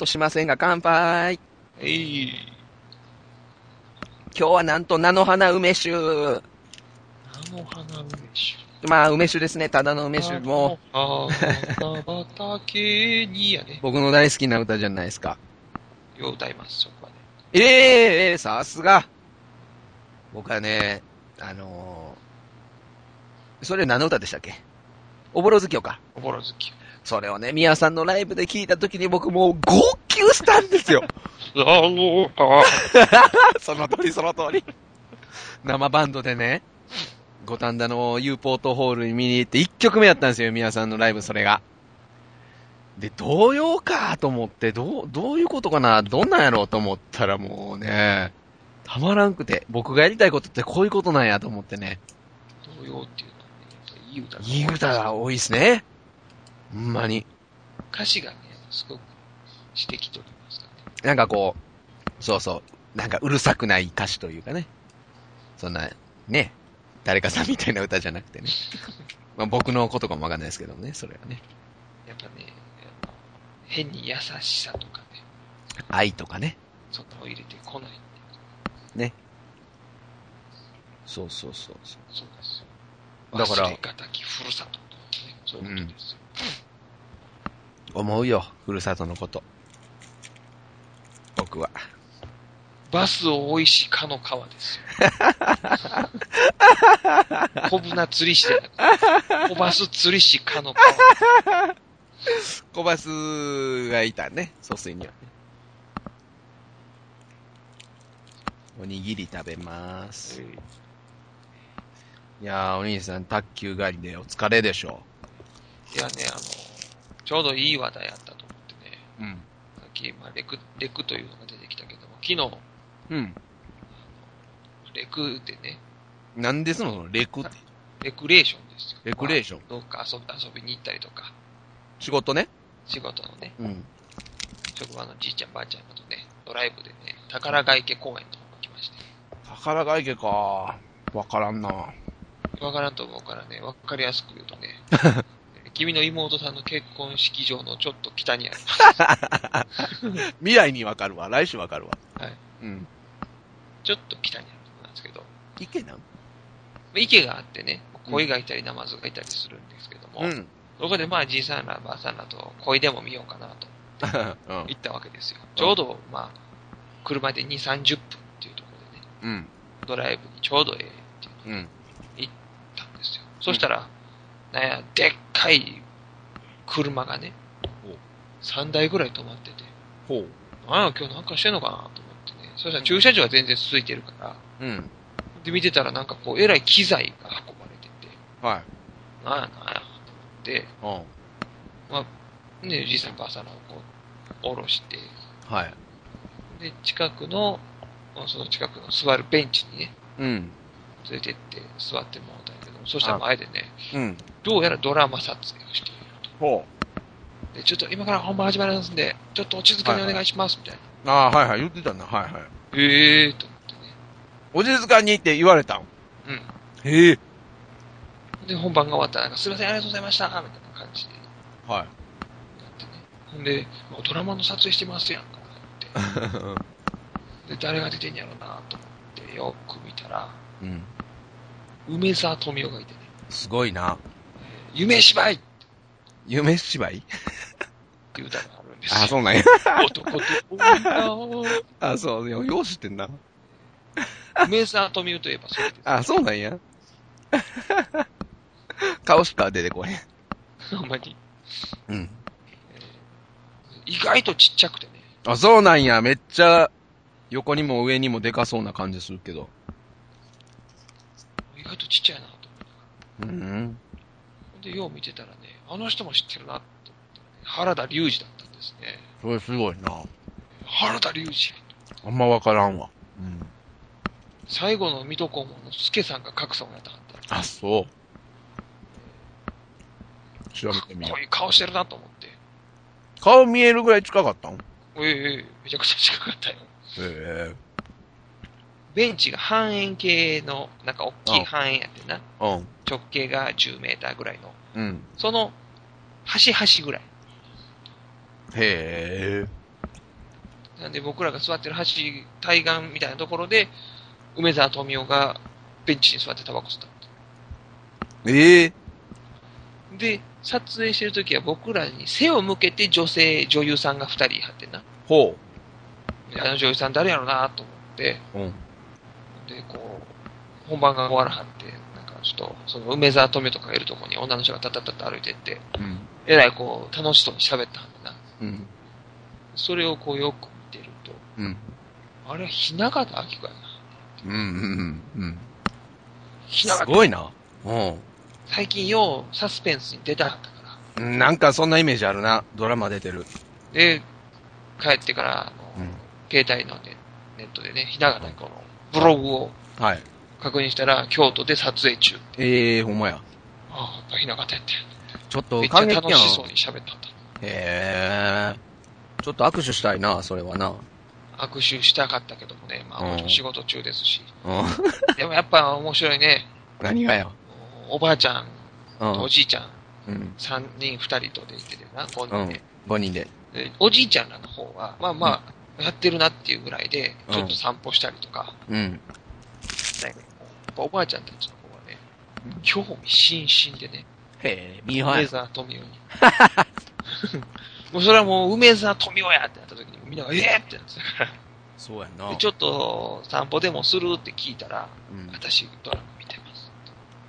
音しませんが、乾杯。えい。今日はなんと菜の花梅酒。菜の花梅酒。まあ、梅酒ですね。ただの梅酒も。あ花畑にやね。僕の大好きな歌じゃないですか。よう歌います、そこはね。ええええさすが。僕はね、あのー、それ何の歌でしたっけ？おぼろ月夜か。おぼろ月。それをね、宮さんのライブで聞いた時に僕もう号泣したんですよ。そ の通りその通り。生バンドでね、五反田の U ポートホールに見に行って1曲目やったんですよ、宮さんのライブ、それが。で、童謡かと思って、どう、どういうことかなどんなんやろうと思ったらもうね、たまらんくて、僕がやりたいことってこういうことなんやと思ってね。童謡っていうのはね、いい歌が多いですね。ほんまに。歌詞がね、すごく指摘と言いますかね。なんかこう、そうそう、なんかうるさくない歌詞というかね。そんな、ね、誰かさんみたいな歌じゃなくてね。まあ僕のことかもわかんないですけどね、それはね。やっぱね、変に優しさとかね、愛とかね。そんなのを入れてこない。そうそうそうそう。そうですよ。だから忘れがたきふるさととかね、そういうことですよ。思うよ、ふるさとのこと。僕は。バスを追いしかの川ですよ。小舟釣りしてなくて、小バス釣りしかの川。小バスがいたね、疎水にはね。おにぎり食べます。いやー、お兄さん、卓球狩りでお疲れでしょいやね、あの、ちょうどいい話題あったと思ってね、う。うん。さっき、まあ、レク、レクというのが出てきたけども、昨日、うん。レクでね、なんでその、そのレクって。レクレーションですよ。レクレーションまあどっか遊び遊びに行ったりとか、仕事ね。仕事のね、うん。職場のじいちゃんばあちゃんとね、ドライブでね、宝ヶ池公園と来まして、宝ヶ池か。わからんな。わからんと思うからね、わかりやすく言うとね、君の妹さんの結婚式場のちょっと北にあります。未来にわかるわ。来週わかるわ。はい。うん。ちょっと北にあるとこなんですけど、池なん？池があってね、鯉がいたりナマズがいたりするんですけども、うん。そこでまあじいさんらばあさんらと鯉でも見ようかなと うん行ったわけですよ。ちょうどまあ、車で2、30分っていうところでね、うん。ドライブにちょうどええっていううん。行ったんですよ。そしたら、なんや、でっかい車がねお、3台ぐらい止まってて、ほなんや、今日なんかしてんのかなと思ってね。そしたら駐車場は全然続いてるから、う。うん。で、見てたらなんかこう、えらい機材が運ばれてて、はい。なんやなんや、と思って、うん。まあ、ね、じいさんばあさんらをこう、下ろして、はい。で、近くの、その近くの座るベンチにね、うん。連れてって座ってもらったんやけど、そしたら前でね、うん。どうやらドラマ撮影をしているほと。で、ちょっと今から本番始まりますんで、ちょっと落ち着かにお願いします、みたいな。う。ああ、はいはい。言ってたな。はいはい。へえーと思ってね。お静かにって言われたん？うん。へえ。で、本番が終わったら、なんかすいません、ありがとうございました、みたいな感じではい。やってね。ほんで、ドラマの撮影してますやんか、って。で、誰が出てんやろうな、と思って、よく見たら、うん。梅沢富美男がいてね、すごいな。夢芝居って夢芝居？いう歌があるんですよ。あ、そうなんや。男と女を。あ、そう。よよう知ってんな。梅沢富美男といえばそれです。あ、そうなんや。顔しか出てこへん。ほんまに。うん。意外とちっちゃくてね。あ、そうなんや。めっちゃ、横にも上にもでかそうな感じするけど。意外とちっちゃいなと思って。うん。で、よう見てたらね、あの人も知ってるなと思って、ね、原田隆二だったんですね。それすごいな。原田隆二。あんまわからんわ。うん。最後の水戸黄門の助さんが格差をやったかった。あ、そう。調べかてみよっこいい顔してるなと思って。う。顔見えるぐらい近かったん？へええめちゃくちゃ近かったよ。え。ベンチが半円形の、なんか大きい半円やってんな。うん。直径が10メーターぐらいの。うん。その、端々ぐらい。へえ。なんで僕らが座ってる橋、対岸みたいなところで、梅沢富美男がベンチに座ってタバコ吸った。ええで、撮影してる時は僕らに背を向けて女性、女優さんが二人張ってんな。ほであの女優さん誰やろなと思って、う。うん。で、こう、本番が終わらはって、なんかちょっと、その梅沢富美男とかがいるところに女の人がタタタタ歩いてって、うん。えらいこう、楽しそうに喋ったんだな。うん。それをこうよく見てると、うん。あれは雛形明子やな。うん。うん。うん。雛形。すごいな。う最近ようサスペンスに出たかったから。ん。なんかそんなイメージあるな。ドラマ出てる。で、帰ってから、あの、うん。携帯のネネットでね、雛形明子のブログをはい。確認したら、京都で撮影中。ええほんまや。ああ、やっぱ雛形やって。ちょっとめっちゃ感激やん。楽しそうに喋ったんだ。へえ。ちょっと握手したいな、それはな。握手したかったけどもね、まあ、うんもちろん仕事中ですし。うん。でもやっぱ面白いね。何がよ。おばあちゃんうんとお。じいちゃん、うん。3人、2人とで行っててな、5うん人で。。5人で。でおじいちゃんらの方は、まあまあ、やってるなっていうぐらいで、うんちょっと散歩したりとか、うん。なんかやっぱおばあちゃんたちの方はね、興味津々でね、へえ、ミーハー梅や。沢富美男に。もうそれはもう梅沢富美男やってなった時にみんなが、ええってなってそうやんな。でちょっと散歩でもするって聞いたら、うん。私ドラマ見てます。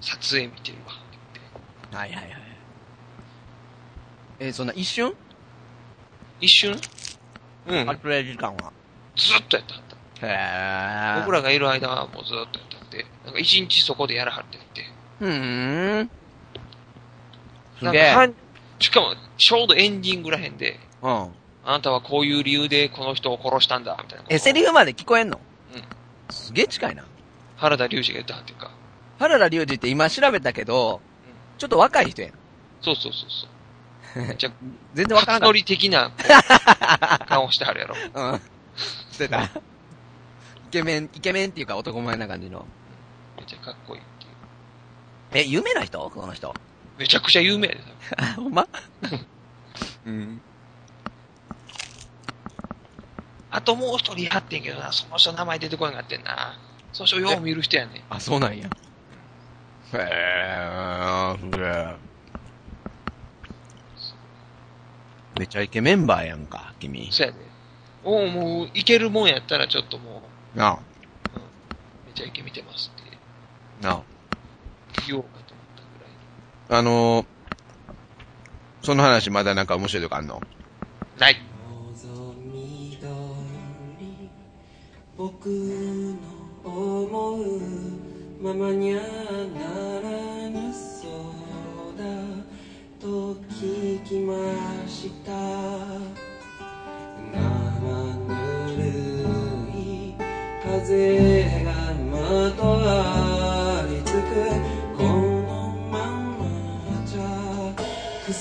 撮影見てるわって言って。はいはいはい。えーそんな一瞬？一瞬？うん。撮影時間は。ずっとやったはった。へえ。僕らがいる間はもうずっとやったって。なんか一日そこでやらはってって。うーん。すなんかげえ。はしかも、ちょうどエンディングらへんで、うん。あなたはこういう理由でこの人を殺したんだ、みたいな。え、セリフまで聞こえんの？うん。すげえ近いな。原田龍二が言ったっていうか。原田龍二って今調べたけど、ちょっと若い人やん。そうそうそうそう。めっちゃ、全然わからない。初乗り的な顔してはるやろ。うん。してた。イケメン、イケメンっていうか男前な感じの。めっちゃかっこいいっていう。え、有名な人？この人。めちゃくちゃ有名であ、ほんま？うん。あともう一人やってんけどな、その人名前出てこなかったんな。その人よう見る人やねん。あ、そうなんや。へえ、すげえ。めちゃイケメンバーやんか、君。そうやで。おうもう、いけるもんやったらちょっともなあ、う、めちゃイケ見てますってなあ。言おうかと思ったぐらい。あのー、その話まだなんか面白いとこあんの？ない。僕の思うままにゃならなそうだと聞きました。生ぬるい風がまとわりつく。このままじゃ腐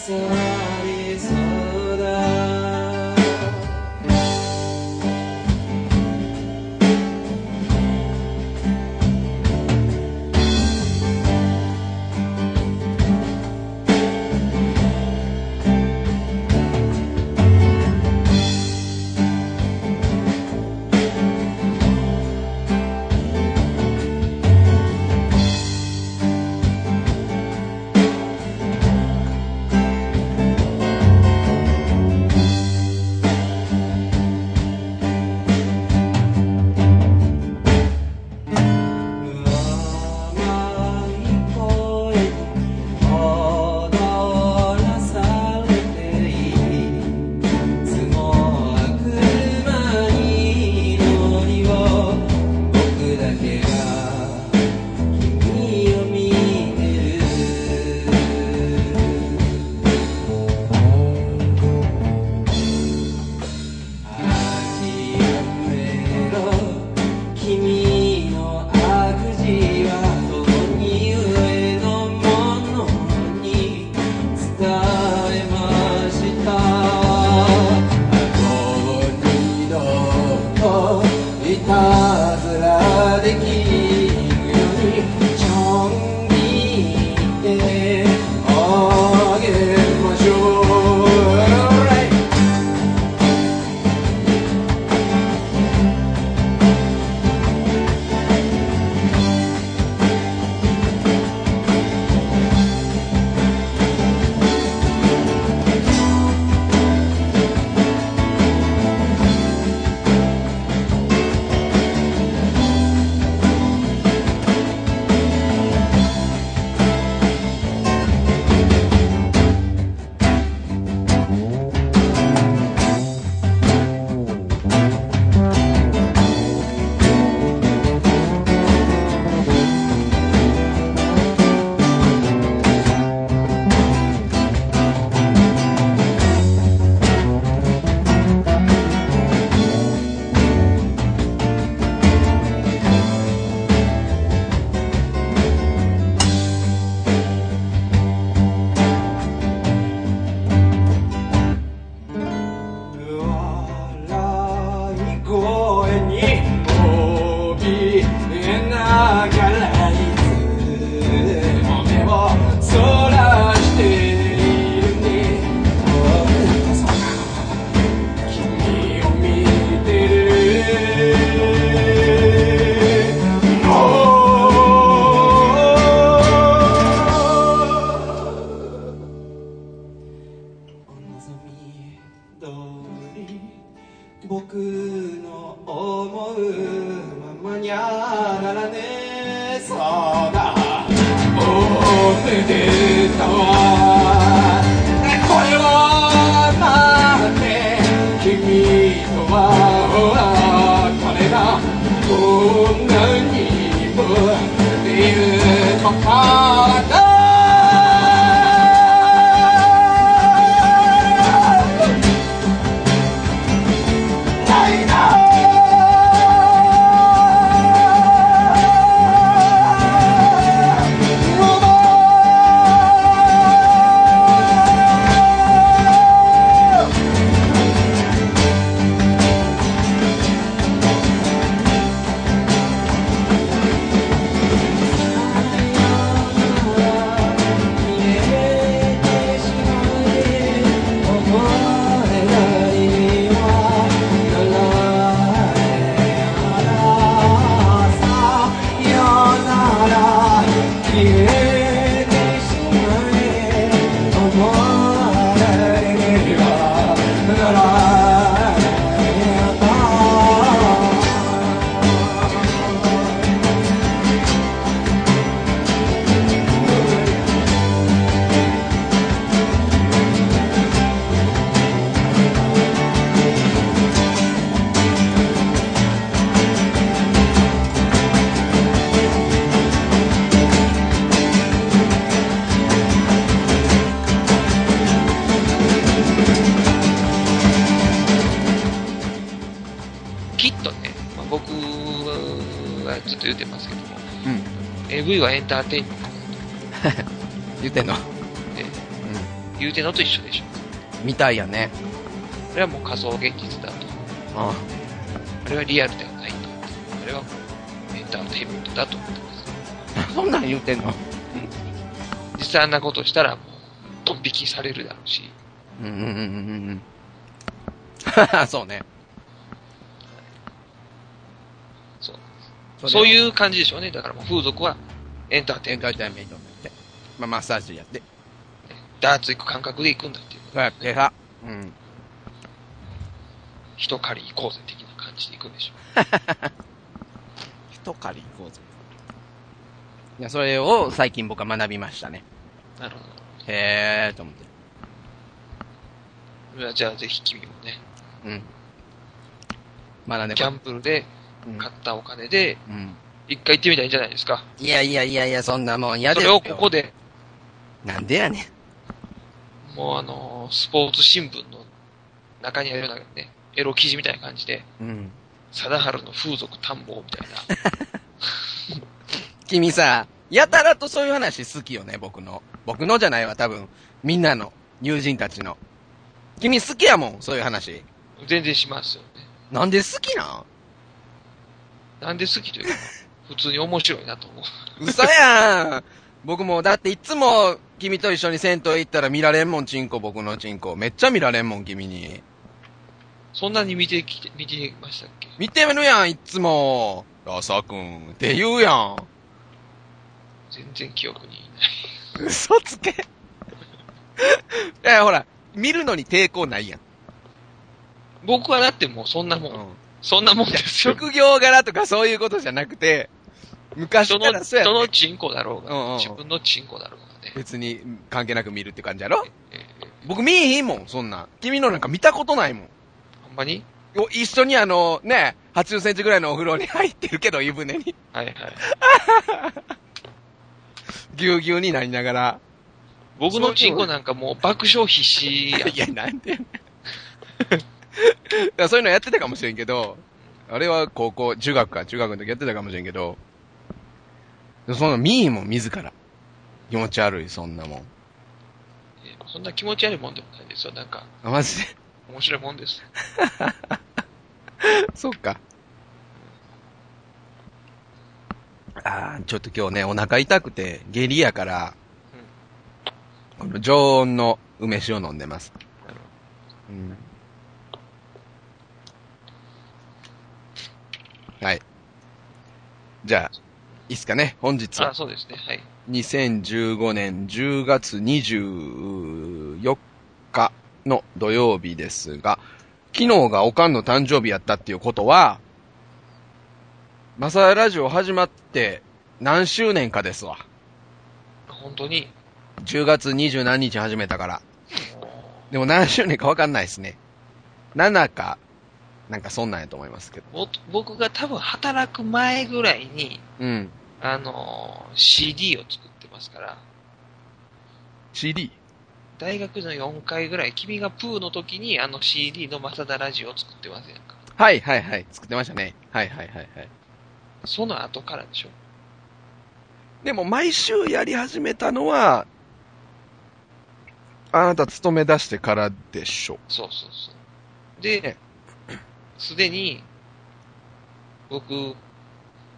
はエンターテインメン 言ってんの？トで、言うてんのと一緒でしょ。うん。みたいやね。あれはもう仮想現実だと。ああれはリアルではないと。あれはもうエンターテインメントだと思ってます。そんなん言ってんの？実際あんなことしたらもう、ドン引きされるだろうし、うんうんうんうんうん。そうね。そうそういうう感じでしょうね。だからもう風俗はエンターテイエンンメント。ターテインメントって。まあ、マッサージやって。ダーツ行く感覚で行くんだっていう。そうやってさ。うん。人狩り行こうぜ的な感じで行くんでしょ 一狩り行こうぜ。いや、それを最近僕は学びましたね。う。なるほへーと思って。ど。じゃあぜひ君もね、うん。まだね、ギャンブルでうん買ったお金で、うん。一回行ってみたらいいんじゃないですか。いやいやいやいや、そんなもん嫌それですよ。をここで、なんでやねん。もうあのースポーツ新聞の中にあるようなね、エロ記事みたいな感じで、うん。貞治の風俗探訪みたいな。君さ、やたらとそういう話好きよね、僕の。僕のじゃないわ、多分。みんなの、友人たちの。君好きやもん、そういう話。全然しますよね。なんで好きなん？なんで好きというか、普通に面白いなと思う。嘘やん僕も、だっていつも、君と一緒に銭湯行ったら見られんもん、チンコ、僕のチンコ。めっちゃ見られんもん、君に。そんなに見てきて、見てましたっけ？見てるやん、いつも。朝くん、って言うやん。全然記憶にない。嘘つけ。いや、ほら、見るのに抵抗ないやん。僕はだってもうそんなもん、そんなもんですよ。職業柄とかそういうことじゃなくて、昔からそうやね人のチンコだろううんうんが、自分のチンコだろうがね。別に関係なく見るって感じやろ？えー僕見えへんもん、そんなん。君のなんか見たことないもん。ほんまに？お一緒にあの、ね、80センチぐらいのお風呂に入ってるけど、湯船に。はいはい。ぎゅうぎゅうになりながら。僕のチンコなんかもう爆笑必至やんいや、なんでやねんだからそういうのやってたかもしれんけど、あれは高校、中学か、中学の時やってたかもしれんけど、そんな見えんもん、自ら。気持ち悪い、そんなもん。えーそんな気持ち悪いもんでもないですよ。なんか、あ、マジで？面白いもんです。そっか。あーちょっと今日ね、お腹痛くて、下痢やから、この常温の梅酒を飲んでます。なるうん。はい。じゃあ、いいっすかね、本日ほどあ、は。そうですね。はい。2015年10月24日の土曜日ですが、昨日がおかんの誕生日やったっていうことは、マサヤラジオ始まって何周年かですわ。本当に？10月20何日始めたから。でも何周年かわかんないですね。7か、なんかそんなんやと思いますけど。ぼ僕が多分働く前ぐらいに、うん。あのー CD を作ってますから、CD? 大学の4回ぐらい、君がプーの時にあの CD のマサダラジオを作ってませんか。はいはいはい。作ってましたね。はいはいはいはい。その後からでしょ。でも毎週やり始めたのは、あなた勤め出してからでしょ。そうそうそう。で、すでに、僕、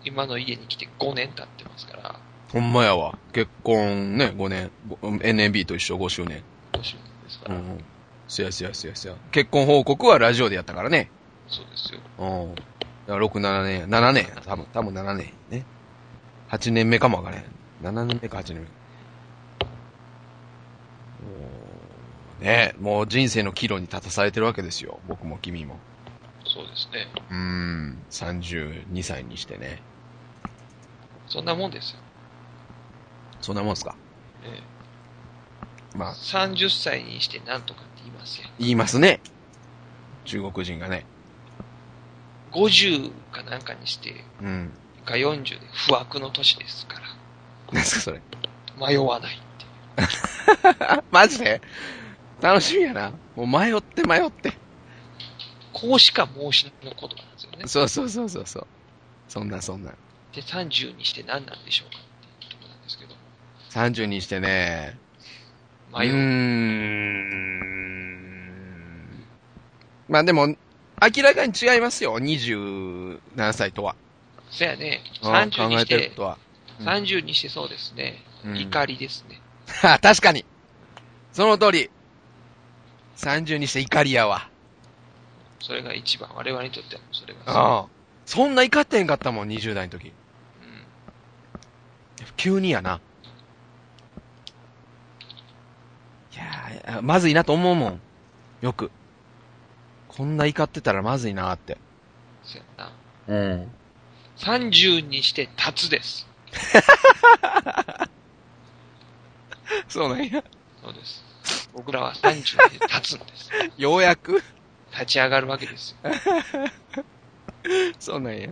今の家に来て5年経ってますから、ほんまやわ。結婚ね、5年。ご NMB と一緒5周年。5周年ですから、うん。すやすやすやすや。結婚報告はラジオでやったからね。そうですよ。うん。だから6、7年、7年や多分、多分7年ね。8年目かもわからへん。7年目か8年目。ねもう人生の岐路に立たされてるわけですよ。僕も君も。そうですね。うーん。32歳にしてね。そんなもんですよ。そんなもんすか？えまあえ、30歳にしてなんとかって言いますよ。言いますね。中国人がね。50かなんかにして、うん。か40で不惑の年ですから、なんすかそれ？迷わないって。マジで？楽しみやな。もう迷って迷って。こうしか申しの言葉なんですよね。そうそうそうそうそう。そんなそんな。で、30にして何なんでしょうか？っていうところなんですけど、30にしてね。うー迷う。ん。まあでも、明らかに違いますよ。27歳とは。そやね、うん30にして。うん30にしてそうですね、うん怒りですね。あ 確かに。その通り。30にして怒りやわ。それが一番、我々にとってはそれが。ああ。そんな怒ってへんかったもん、20代の時。うん急にやな。いやーまずいなと思うもん。よく。こんな怒ってたらまずいなって。そやな。うん。30にして立つです。そうなんや。そうです。僕らは30にして立つんです。ようやく立ち上がるわけですよ。そうなんや。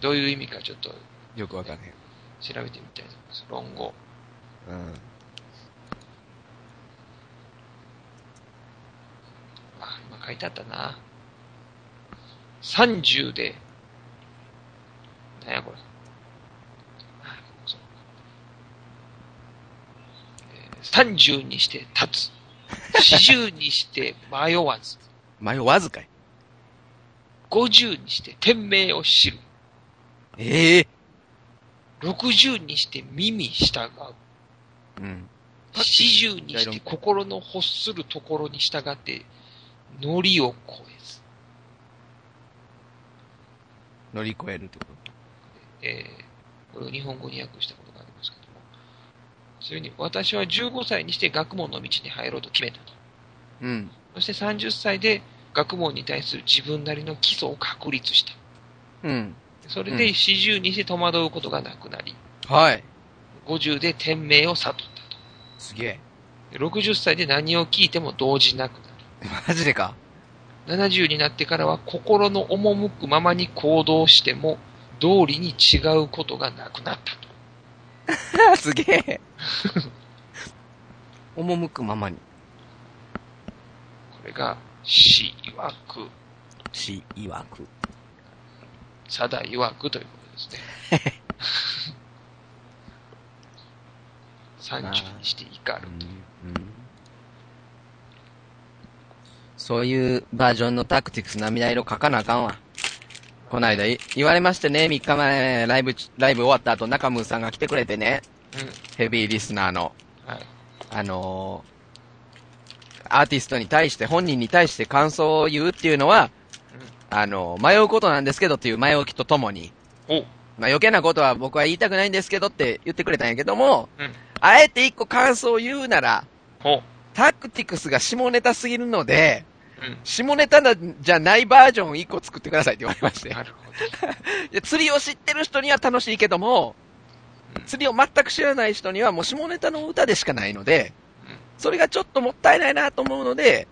どういう意味かちょっとよくわかんない。調べてみたいと思います。論語。うん。あ、今書いてあったな。30で、なんやこれ。あそうえー30にして立つ。40にして迷わず。迷わずかい。50にして天命を知る。ええ60にして耳従う。うん。40にして心の欲するところに従って、ノリを超えず。乗り越えるってこと？えー、これを日本語に訳したことがありますけども。それに、私は15歳にして学問の道に入ろうと決めたと。うん。そして30歳で学問に対する自分なりの基礎を確立した。うん。それでうん40にして戸惑うことがなくなり、はい。50で天命を悟ったすげえ。と。で60歳で何を聞いても動じなくなマジでか？る。70になってからは心の赴くままに行動しても、道理に違うことがなくなったと。すげえ。赴くままに。これが、死曰く、死曰く。定曰くということですね。30にして怒る。そういうバージョンのタクティクス涙色書かなあかんわ。こないだい言われましてね、3日前、ライブ、ライブ終わった後、中村さんが来てくれてね、ヘビーリスナーの、うん。はい。あのーアーティストに対して、本人に対して感想を言うっていうのは、あのー迷うことなんですけどっていう前置きとともに、おまあ余計なことは僕は言いたくないんですけどって言ってくれたんやけども、うん。あえて一個感想を言うなら、ほタクティクスが下ネタすぎるので、うん。下ネタなじゃないバージョン1個作ってくださいって言われまして。なるほど。釣りを知ってる人には楽しいけどもうん、釣りを全く知らない人にはもう下ネタの歌でしかないのでうん、それがちょっともったいないなと思うので、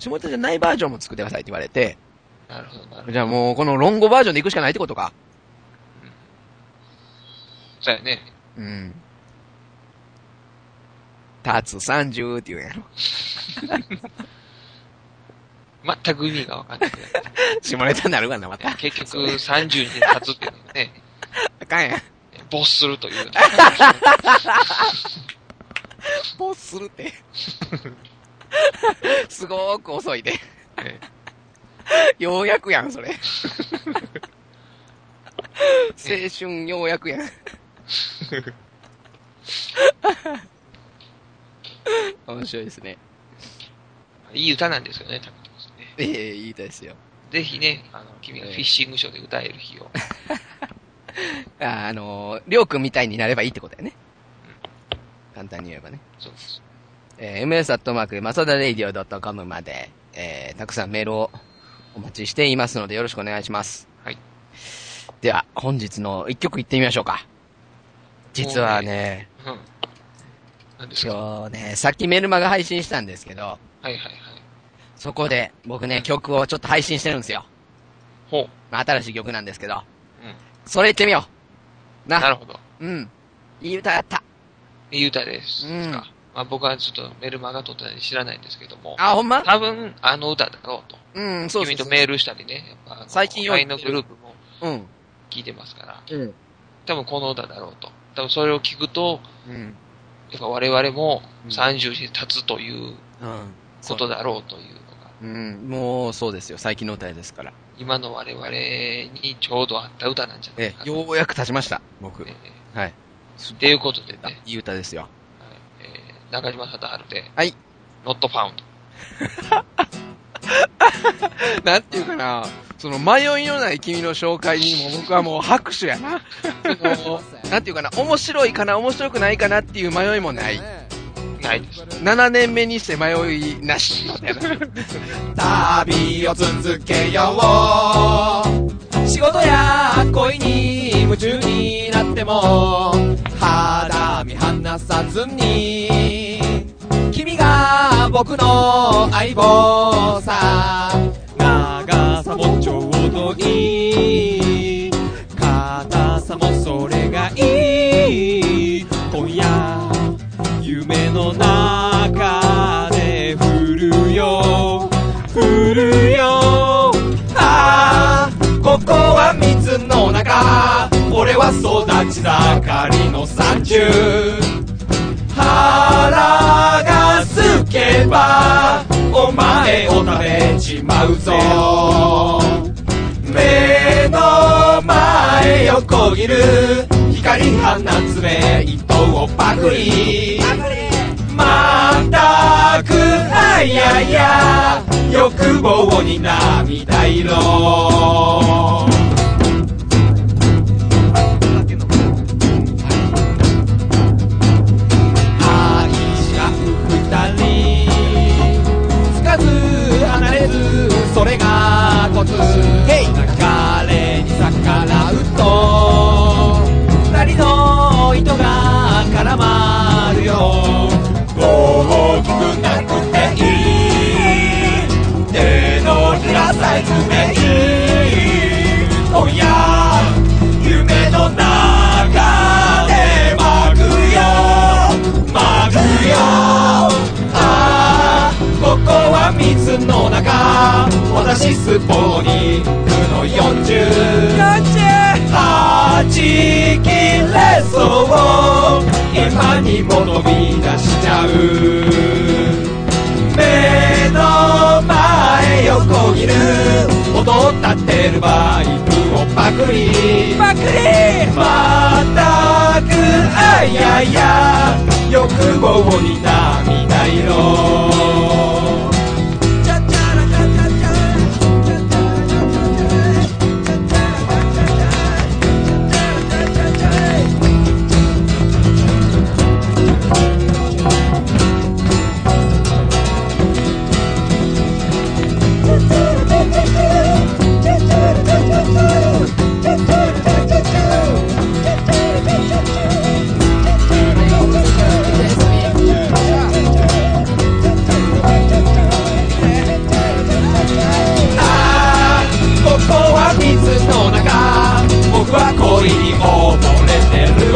下ネタじゃないバージョンも作ってくださいって言われて、なるほど、なるほど。じゃあもうこのロンゴバージョンで行くしかないってことか。そうやね。うん。タツ30って言うんやろ。全く意味がわかんない。下ネタになるがな、また。結局、30に立つっていうのがね、あかんやん。没するという。ボスするって。すごーく遅いで。えようやくやん、それ。青春ようやくやん。面白いですね。いい歌なんですよね、タクティクスね。ええいい歌ですよ。ぜひね、あの、君がフィッシングショーで歌える日を。ああの、りょうくんみたいになればいいってことだよね。簡単に言えばね。そうです。えー、ms アットマーク、マサダレイディオ .com まで、えー、たくさんメールをお待ちしていますのでよろしくお願いします。はい。では、本日の一曲いってみましょうか。実はね、うん。何ですか？は今日ね、さっきメルマガ配信したんですけど、いはいはい。そこで僕ね、曲をちょっと配信してるんですよ。ほう。まあ、新しい曲なんですけど。うん。それ言ってみよう。な。なるほど。うん。いい歌やった。いい歌です。うんかまあ、僕はちょっとメルマガ撮ったり知らないんですけども、あ、ほんま？多分、あの歌だろうと。うん、そうそうそう。君とメールしたりね、やっぱ最近よく LINE のグループもうん。聞いてますから、うん。多分この歌だろうと。多分それを聞くと、うん。やっぱ我々もうん30に立つといううん。ことだろうというのが、うん、もうそうですよ。最近の歌ですから。今の我々にちょうど合った歌なんじゃないえか、な。ようやく立ちました。僕。えはい。ーっていうことでね、はいいい歌ですよ。えー中島貞治で、はい。Not Found。なんていうかな、その迷いのない君の紹介にも僕はもう拍手やな。もう なんていうかな、面白いかな、面白くないかなっていう迷いもない。ないです。7年目にして迷いなし。旅を続けよう仕事や恋に夢中になっても肌身離さずに君が僕の相棒さ。長さもちょうどいい。硬さもそれがいい。今夜夢の中で降るよ。降るよ。ああここは水の中。俺は育ち盛りの山中。腹がけばお前を食べちまうぞ。目の前横切る光放つ目糸をパクリ。またくあやや欲望に涙色。中私スポニングの40はじきれそう今にも飛び出しちゃう目の前横切る音立ってるバイクをパクリ。パクリ。まったくあやいや。欲望に涙色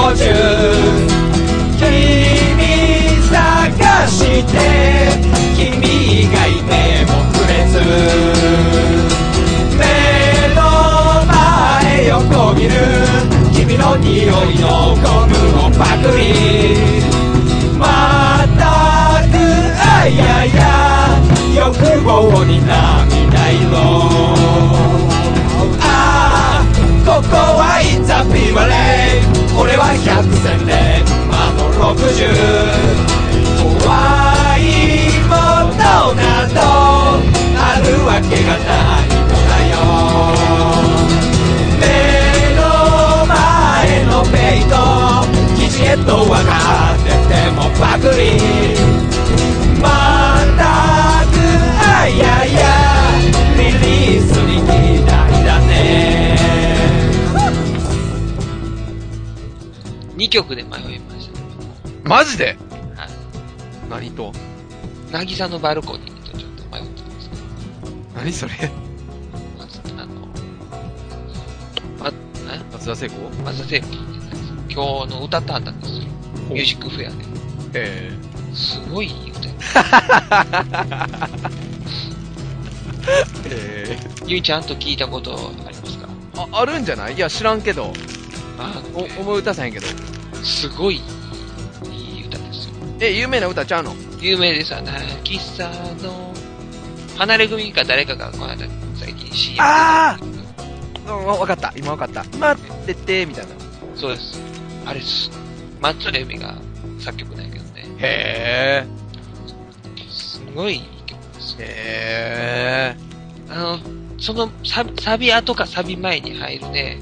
fortune 君探して君以外目もくれず。トキジへと分かっててもパクリ。まったくあいやいや。リリースに期待だね。2曲で迷いました。マジで？はい。何と？渚のバルコニーとちょっと迷ってます。けど。何それ？まず、あの、松田聖子？松田聖子。今日の歌ったはったんです。よ。ミュージックフェアで。えすごいいい歌やええゆいちゃんと聞いたことありますか？あ、あるんじゃない？いや、知らんけど。あお、思い歌さんやけど。すごいいい歌ですよ。え、有名な歌ちゃうの？有名でさ、渚の、離れ組か誰かがこの間最近 CM あうん、わわかった。今わかった。待ってて、みたいな。そうです。あれす、松尾由美が作曲なんやけどね。へすごいいい曲ですよ。え。へあの、そのサビ、サビ後かサビ前に入るね、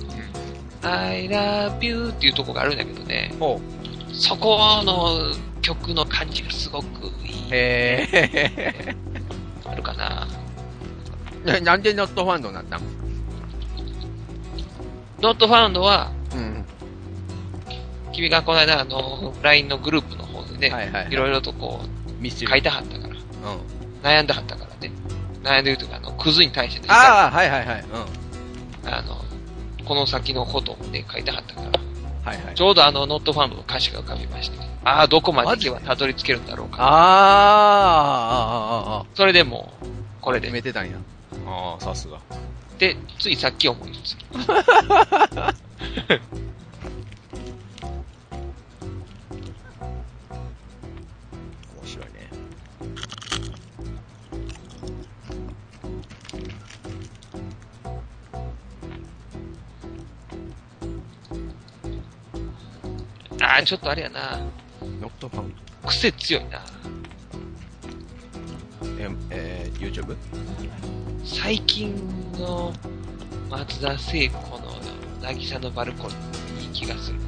I love you っていうとこがあるんだけどねえ。、ほう。そこの曲の感じがすごくいい。へえ。あるかな。ななんでノットファンドになったんノットファウンドは、うん。君がこの間あの、LINE のグループの方でね、はいはいはいいろいろとこう、ミスチル。書いてはったから、うん。悩んではったからね。悩んでるというか、あの、クズに対してね、ああ、はいはいはい。うん。あの、この先のことをね、書いてはったから、はいはいち。ょうどあの、ノットファウンドの歌詞が浮かびまして、ああ、どこまで行けばたどり着けるんだろうか。あーあー、あーあー、あそれでもう、ここれで。決めてたんや。ああ、さすが。で、ついさっき思いついた。ああ、ちょっとあれやな。ノットファウン癖強いな。ド。え、えー、YouTube? 最近の松田聖子の渚のバルコニーいい気がするな。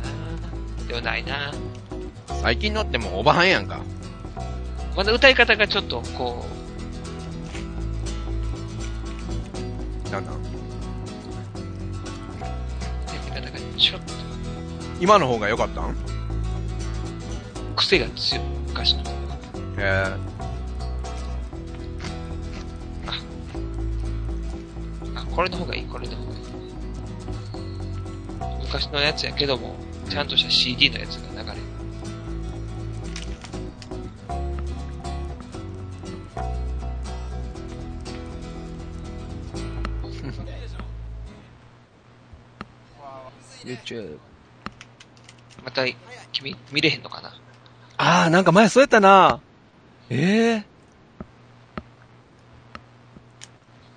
ではないな。最近のってもうおばはんやんか。まだ歌い方がちょっとこなんなん？う、歌い方がちょっと今の方が良かったん？へ癖が強い。昔の。え。あ、これの方がいい、これの方がいい。昔のやつやけども、ちゃんとした CD のやつが流れる。YouTube。また、君、見れへんのかな？ああ、なんか前そうやったな。ええ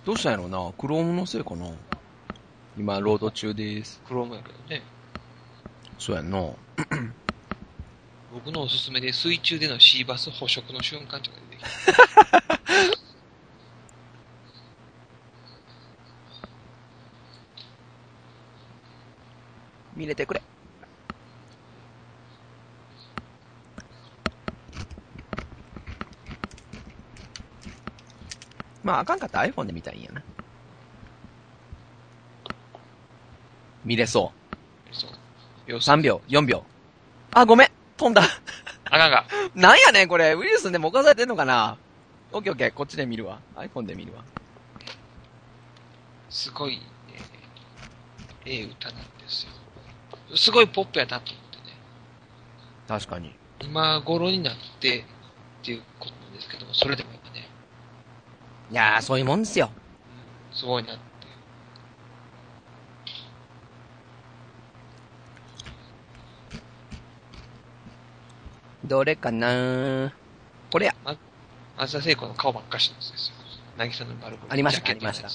どうしたんやろうな。クロームのせいかな。今、ロード中です。クロームやけどね。そうやんな。僕のおすすめで水中でのシーバス捕食の瞬間とか出てきた。見れてくれ。まあ、あかんかったら iPhone で見たらいいんやな。見れそそう。う。要す3秒、4秒。あ、ごめん飛んだ。あかんが。なんやねん、これ。ウイルスでも犯されてんのかなオッケーオッケー。こっちで見るわ。iPhone で見るわ。すごい、ね、ええ歌なんですよ。すごいポップやなと思ってね。確かに。今頃になってっていうことなんですけども、それでもいやー、そういうもんですよ。すごいなって。どれかなーこれや。あ、あさせいこの顔ばっかしのやつですよ。渚のバルコニー。ありました、ありました。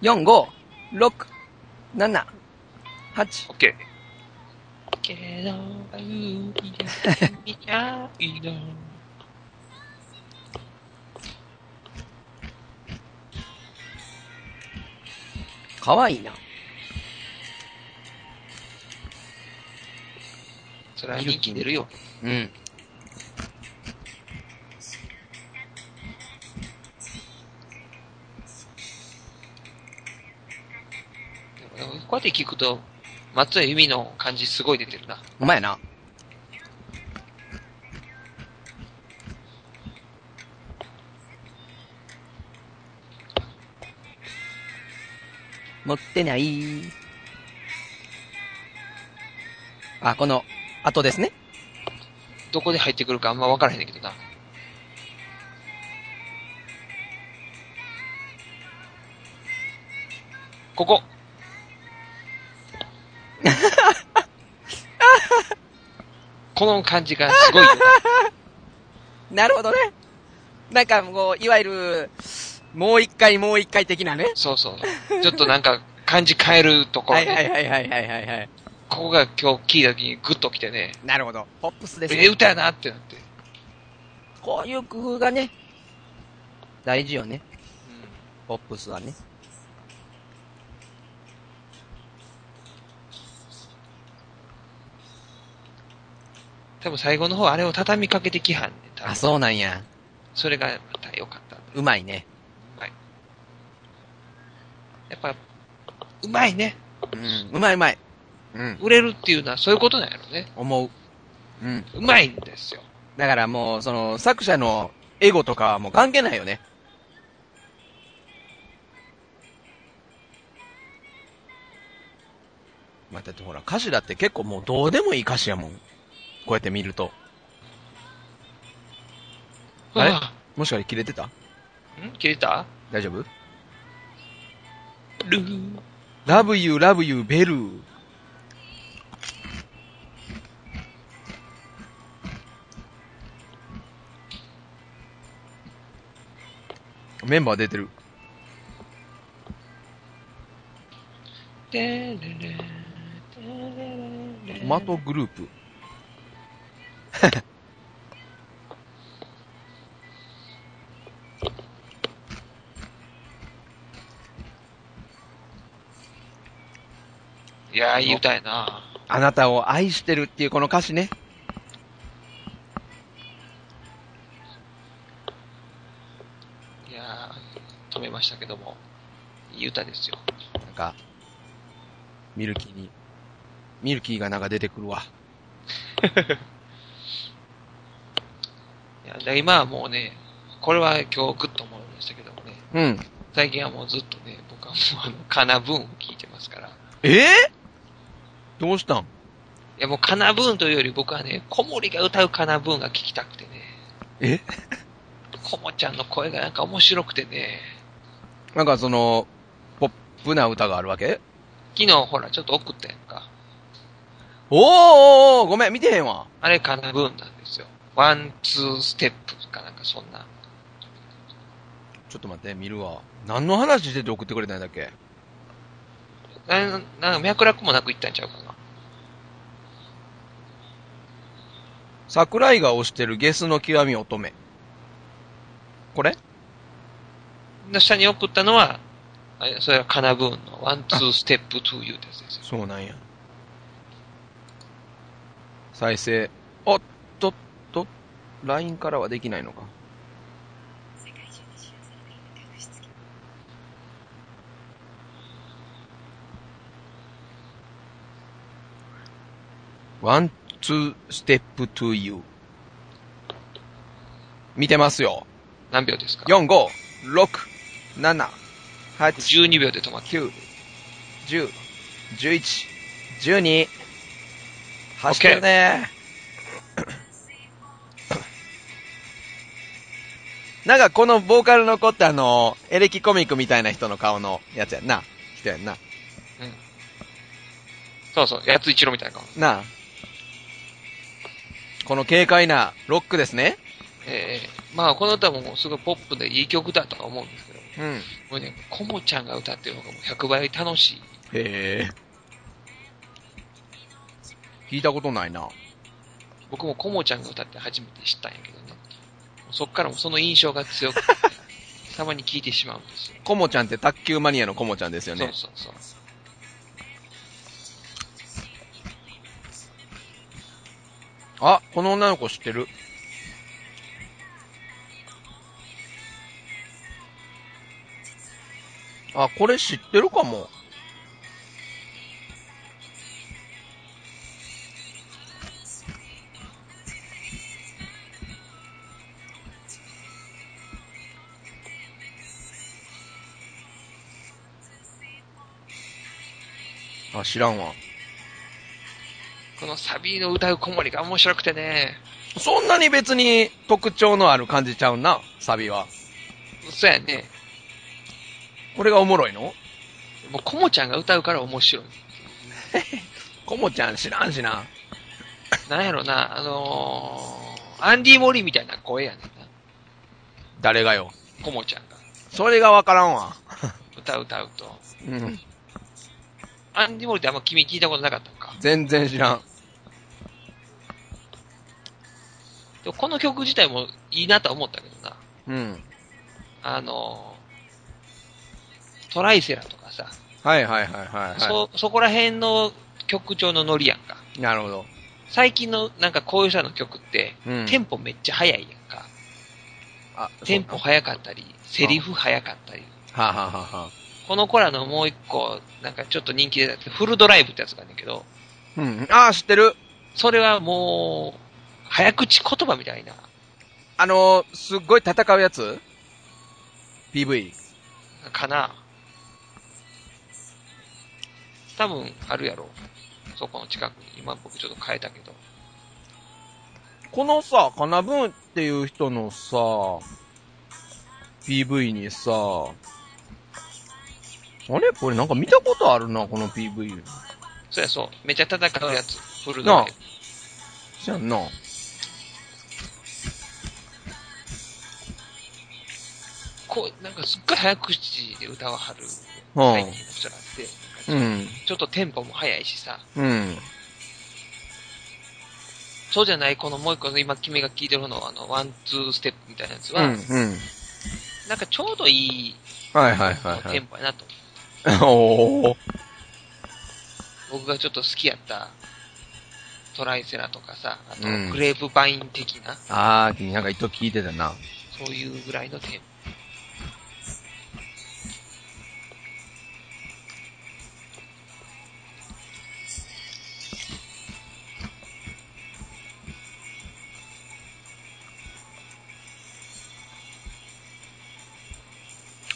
4、5、6、7、8。オッケ。けど、いいじゃ、いいじゃ、いい。かわいいな。それは人気出るよ。うん。こうやって聞くと、松江由美の感じすごい出てるな。お前な。持ってない。あ、この、後ですね。どこで入ってくるかあんま分からへんねんけどな。ここ。この感じがすごい。なるほどね。なんかもう、いわゆる、もう一回もう一回的なね。そうそう。ちょっとなんか感じ変えるところね。はいはいはいはいはいはいはい。ここが今日聞いた時にグッと来てね。なるほど。ポップスですええね。歌やなってなって。こういう工夫がね、大事よね。ポップスはね。多分最後の方あれを畳みかけてきはんねあ、そうなんや。それがまた良かった。うまいね。やっぱ、うまいね。うん。うまいうまい。うん。売れるっていうのはそういうことなんやろね。思う。うん。うまいんですよ。だからもう、その、作者のエゴとかはもう関係ないよね。まあ、だってほら、歌詞だって結構もうどうでもいい歌詞やもん。こうやって見ると。あれあもしかして切れてた？ん？切れた？大丈夫？ル。ラブユー、ラブユー、ベル。メンバー出てる。トマトグループ。いやー、いい歌やな。あなたを愛してるっていうこの歌詞ね。いやー、止めましたけども。いい歌ですよ。なんか、ミルキーに、ミルキーがなんか出てくるわ。いや、だから今はもうね、これは今日グッと思いましたけどもね。うん。最近はもうずっとね、僕はもうあの、カナブーンを聞いてますから。ええどうしたん？いやもうカナブーンというより僕はね、小森が歌うカナブーンが聞きたくてね。え？コモちゃんの声がなんか面白くてね。なんかその、ポップな歌があるわけ？昨日ほらちょっと送ったやんか。おーおーおーごめん、見てへんわ。あれカナブーンなんですよ。ワン、ツーステップかなんかそんな。ちょっと待って、見るわ。何の話してて送ってくれたんだっけ？ななんか脈絡もなく言ったんちゃうかな。桜井が推してるゲスの極み乙女。これ？で下に送ったのは、あれそれは KANA-BOON の one, two step to you ですよ。そうなんや。再生。おっとっと、LINE からはできないのか。One, two, step to you。見てますよ。何秒ですか？4、5、6、7、8、?12 秒で止まって。9、10、11、12。走ってるね。なんかこのボーカルの子ってあの、エレキコミックみたいな人の顔のやつやんな。人やんな。うん。そうそう、やつ一郎みたいな顔。なあ。この軽快なロックですね。ええまあこの歌もすごいポップでいい曲だとか思うんですけど、うん。これね、コモちゃんが歌ってる方がもう100倍楽しい。へえ。聞いたことないな。僕もコモちゃんが歌って初めて知ったんやけどね。そっからもその印象が強くて、たまに聞いてしまうんですよ。コモちゃんって卓球マニアのコモちゃんですよね。そうそうそう。あ、この女の子知ってる？あ、これ知ってるかも。あ、知らんわ。このサビの歌う子守が面白くてね、そんなに別に特徴のある感じちゃうな、サビは。そうやね。これがおもろいの？もうコモちゃんが歌うから面白い。コモちゃん知らんしな。なんやろな、あのー、アンディ・モリみたいな声やねんな。誰がよ？コモちゃんが。それがわからんわ。歌う歌うと。うん。アンディ・モリってあんま君聞いたことなかったのか。全然知らん。この曲自体もいいなとは思ったけどな。うん。あのー、トライセラとかさ、はいはいはいはい、はそ、そこら辺の曲調のノリやんか。い。なるほど。最近のなんかこういう人の曲って、うん。テンポめっちゃ速いやんか。あ、テンポは速かったり、セリフ速かったり。あ、はあはあはあ、この子らのもう一個、なんかちょっと人気でたフルドライブってやつがあるんだけど、うん。ああ、知ってる。それはもう、早口言葉みたいな。あのー、すっごい戦うやつ ?PV。かな。多分あるやろ。そこの近くに。今僕ちょっと変えたけど。このさ、かなぶんっていう人のさ、PV にさ、あれ？これなんか見たことあるな、この PV。そうやそう。めっちゃ戦うやつ。フルドライブ。じゃんな。こう、なんかすっごい早口で歌わはる。うん最近の人らって。うん。ちょっとテンポも速いしさ。うん。そうじゃない、このもう一個の今君が聞いてるのあの、 one, two step みたいなやつは、うん。うん。なんかちょうどいいはいはいはいはい。テンポやなと。おー。僕がちょっと好きやったトライセラとかさ、あとうんグレープバイン的な、あー、なんか一時聞いてたな。そういうぐらいのテン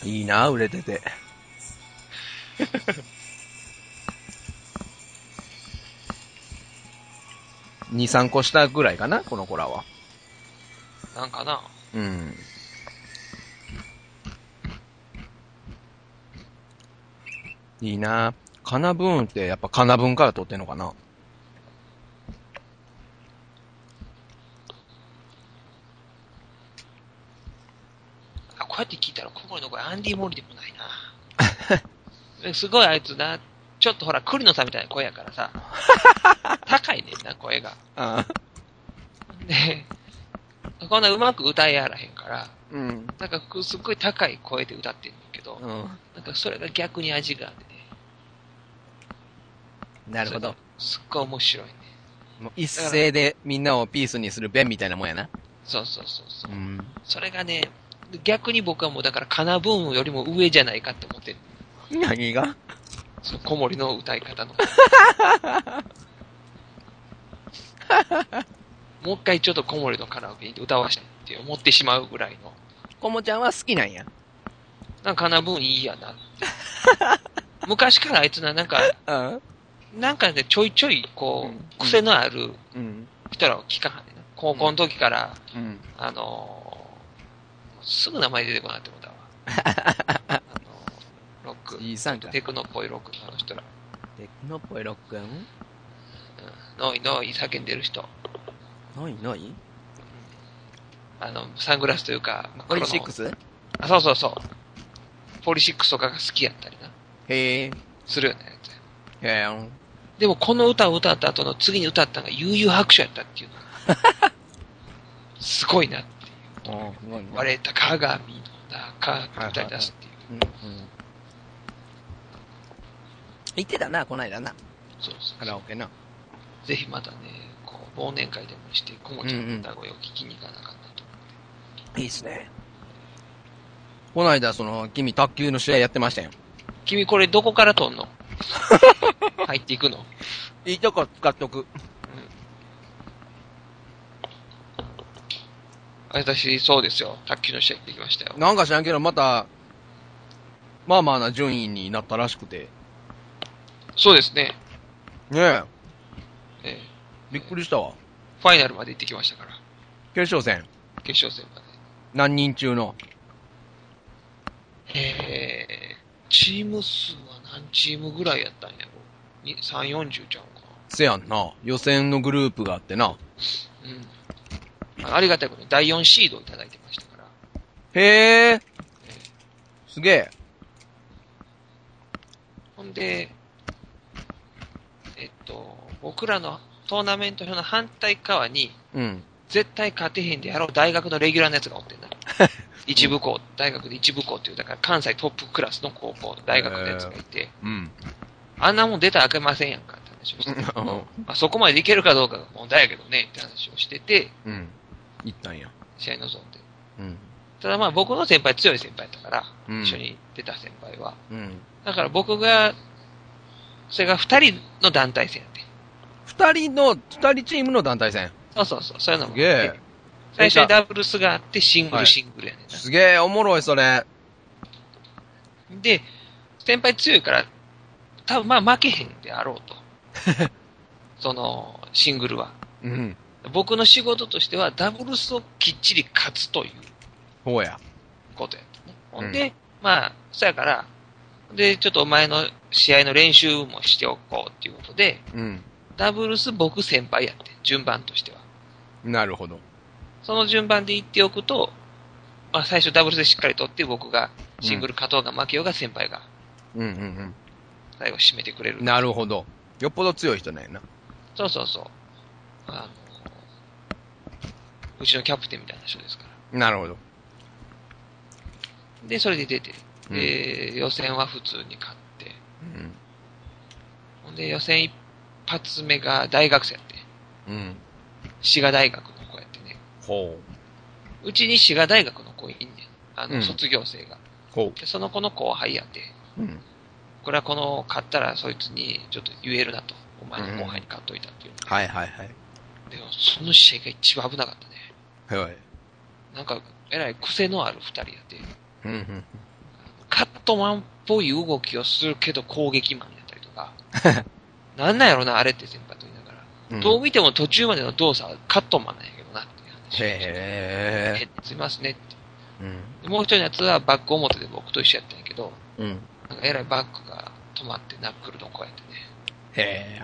いいな、売れてて。2、3個下ぐらいかな、この子らは。なんかな。うん。いいな。かなぶんってやっぱかなぶんから取ってんのかなこうやって聞いたら小森の声アンディ・モリでもないな。すごいあいつな、ちょっとほら、栗野さんみたいな声やからさ、高いねんな、声が。あで、こんなうまく歌いやらへんから、うん。なんかこうすっごい高い声で歌ってんねんけど、うん。なんかそれが逆に味があってね。なるほど。すっごい面白いね。もう一斉でみんなをピースにする弁みたいなもんやな。そうそうそうそう。ん。それがね、逆に僕はもうだからカナブーンよりも上じゃないかって思ってる。何が？その小森の歌い方の。もう一回ちょっと小森のカラオケに歌わせてって思ってしまうぐらいの。こもちゃんは好きなんや。なんかカナブーンいいやなって。昔からあいつな、なんか、うん。なんかね、ちょいちょい、こうんう、癖のあるうん。人らを聞かはんねんな。高校の時から、うん。あのーすぐ名前出てこなって思ったわ。あのーロック。いいさんか。テクノっぽいロックのあの人ら。テクノっぽいロックンうんノイノイ叫んでる人。何何あの、サングラスというか、ポリシックス？あ、そうそうそう。ポリシックスとかが好きやったりな。へえ。するよね。へえ。でもこの歌を歌った後の次に歌ったのが悠々白書やったっていう すごいなって割れた鏡の中って歌い出すっていう。うんうん。言ってたな、こないだな。そうそうカラオケな。ぜひまたね、こう、忘年会でもして、こもちゃんの歌声を聞きに行かなあかんなと。いいっすね。こないだ、その、君、卓球の試合やってましたよ。君これどこから撮んの？入っていくの？いいとこ使っとく。私、そうですよ。卓球の試合行ってきましたよ。なんか知らんけど、また、まあまあな順位になったらしくて。そうですね。ねえ。ええびっくりしたわ。ファイナルまで行ってきましたから。決勝戦。決勝戦まで。何人中の？えー、チーム数は何チームぐらいやったんやろ？に ?3、40ちゃうかせやんな。予選のグループがあってな。な。うん。ありがたいことに第4シードをいただいてましたから。へえ。すげえ。ほんで、えっと、僕らのトーナメント表の反対側に、うん。絶対勝てへんでやろう大学のレギュラーのやつがおってんな。一部校、大学で一部校っていう、だから関西トップクラスの高校、大学のやつがいて、うん。あんなもん出たらあけませんやんかって話をしてまあ、そこまでいけるかどうかが問題やけどねって話をしてて、うん。行ったんや。試合臨んで。うん。ただまあ僕の先輩強い先輩だから、うん一緒に出た先輩は。うん。だから僕が、それが二人の団体戦やって。二人の、二人チームの団体戦。そうそうそう、そういうのもすげえ。最初にダブルスがあって、シングルシングルやねんな。すげえ、おもろい、それ。で、先輩強いから、多分まあ負けへんであろうと。その、シングルは。うん。僕の仕事としては、ダブルスをきっちり勝つというほうや。ことやったね。うんほんで、まあ、そやから、で、ちょっとお前の試合の練習もしておこうっていうことで、うん。ダブルス僕先輩やって、順番としては。なるほど。その順番で言っておくと、まあ最初ダブルスでしっかり取って僕がシングル勝とうが負けようが先輩がうんうん最後締めてくれる。うん。なるほど。よっぽど強い人なんやな。そうそうそう。あの、うちのキャプテンみたいな人ですから。なるほど。で、それで出て、うんで、予選は普通に勝って、うん。ほんで予選一発目が大学生やって、うん。滋賀大学の子やってね。ほうちに滋賀大学の子いんねん。あの、うん卒業生が。う。ほで、その子の後輩やって、う。うん。これはこの、勝ったらそいつにちょっと言えるなと。お前の後輩に勝っといたっていう。はいはいはい。でも、その試合が一番危なかったね。はい。なんか、えらい癖のある二人やって、うんうん。カットマンっぽい動きをするけど攻撃マンやったりとか、なんなんやろな、あれって先輩と言いながら。うんどう見ても途中までの動作はカットマンなんやけどなっていう話をして。へえ。えすいませんねって。うん。でもう一人のやつはバック表で僕と一緒やったんやけど、うん。なんかえらいバックが止まってナックルのってね。へ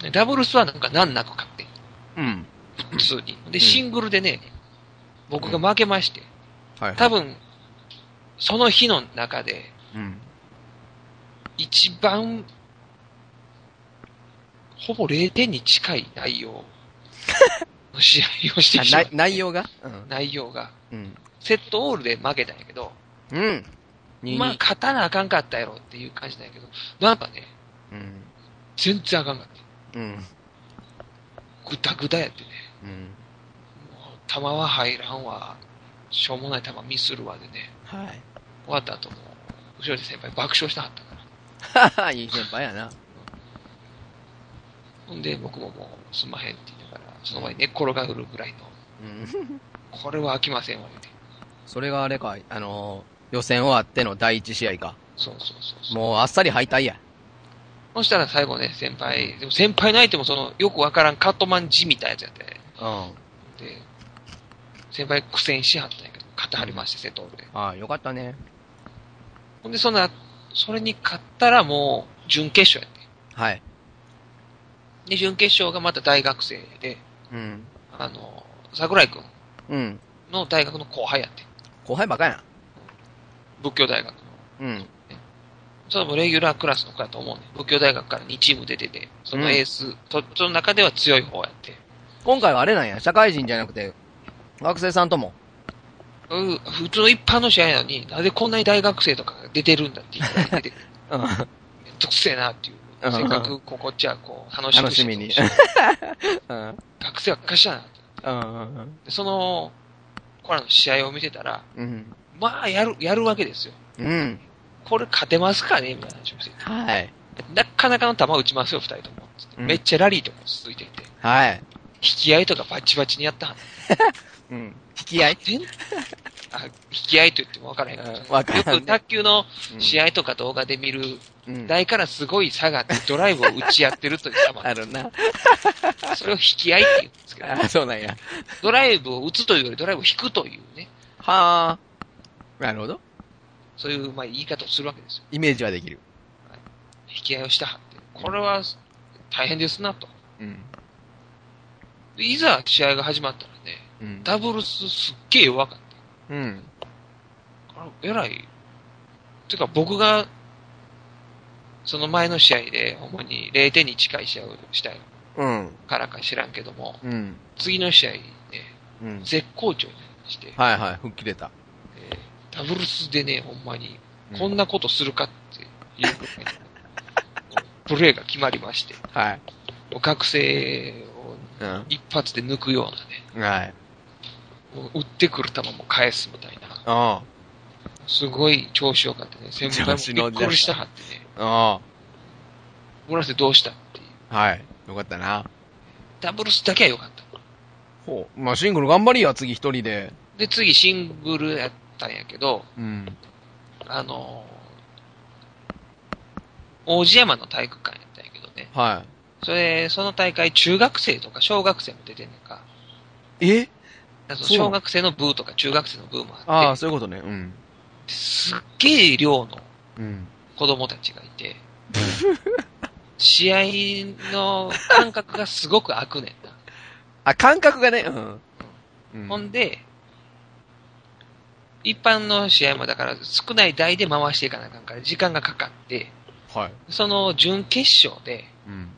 え。でダブルスはなんか難なく勝ってんうん。普通に。で、シングルでね、僕が負けまして、はい。多。分、その日の中で、うん。一番、ほぼ0点に近い内容の 試合をしてあきた内。内容が？うん。内容が。うん。セットオールで負けたんやけど、うん。にまあ、勝たなあかんかったやろっていう感じなんやけど、なんかね、うん。全然あかんかった。うん。ぐたぐたやってね。うん。球は入らんわ。しょうもない球ミスるわでね。はい。終わった後も、後ろで先輩爆笑してはったから。は はいい先輩やな。ほんで、僕ももう、すんまへんって言いながら、その前に寝っ転がるぐらいの、うん。これは飽きませんわ、言うて。それがあれか、あのー、予選終わっての第一試合か。そうそうそうそう。もうあっさり敗退や。そしたら最後ね、先輩、でも先輩の相手もその、よくわからんカットマン地みたいなやつやって、うん。で、先輩苦戦しはったんやけど、勝ってはりまして、セトールで。ああ、よかったね。ほんで、そんな、それに勝ったらもう、準決勝やって。はい。で、準決勝がまた大学生で、うん。ああの、桜井くんうん。の大学の後輩やって。後輩ばかや仏教大学の。うん。それもレギュラークラスの子やと思うね。仏教大学から2チーム出てて、そのエース、とその中では強い方やって。今回はあれなんや、社会人じゃなくて、学生さんとも？うん普通の一般の試合なのに、なぜこんなに大学生とかが出てるんだって言って。めんどくせえなっていう。うんせっかくここっちはこう、楽しく楽しみに。学生はかしらなって。うん。でその、コラの試合を見てたら、うん。まあ、やる、やるわけですよ。うん。これ勝てますかね？みたいな話をしてて。はい。なかなかの球打ちますよ、二人とも。めっちゃラリーとかも続いていて。はい。引き合いとかバチバチにやったはん うん。引き合い？あ、引き合いと言っても分からへんから、うんわからんねよく卓球の試合とか動画で見る、うん。台からすごい差があってドライブを打ち合ってるという球 あるな。それを引き合いって言うんですけど、あ、そうなんや。ドライブを打つというよりドライブを引くというね、はあ。なるほど。そういうまあ言い方をするわけですよ。イメージはできる。引き合いをしたはって。これは大変ですなと。うん。でいざ試合が始まったらね、うん。ダブルスすっげえ弱かった。うん。あれ、えらい。てか僕が、その前の試合で、ほんまに0点に近い試合をしたうん。からか知らんけども、うん。次の試合でうん。絶好調にして、はいはい。吹っ切れた。えーダブルスでね、ほんまに、うんこんなことするかっていうぐらいのプレーが決まりまして、はい。学生をうん。一発で抜くようなね、はい。打ってくる球も返すみたいな、あすごい調子良かったね。先輩もびっくりしたはってね、あ。あ村瀬どうしたっていう。あ。はい。よかったな。ダブルスだけは良かった。ほう。まあ、シングル頑張りや、次一人で。で、次シングルやったんやけど、うん。あのー王子山の体育館やったんやけどね。はそれ、その大会中学生とか小学生も出てんねんか。い。え小学生の部とか中学生の部もあって、ああ、そういうことね。うん。すっげえ量のうん。子供たちがいて、試合の感覚がすごく空くねんな。あ、感覚がね。うん。うんほんで、一般の試合もだから少ない台で回していかなあかんから時間がかかって、はい。その準決勝で、うん。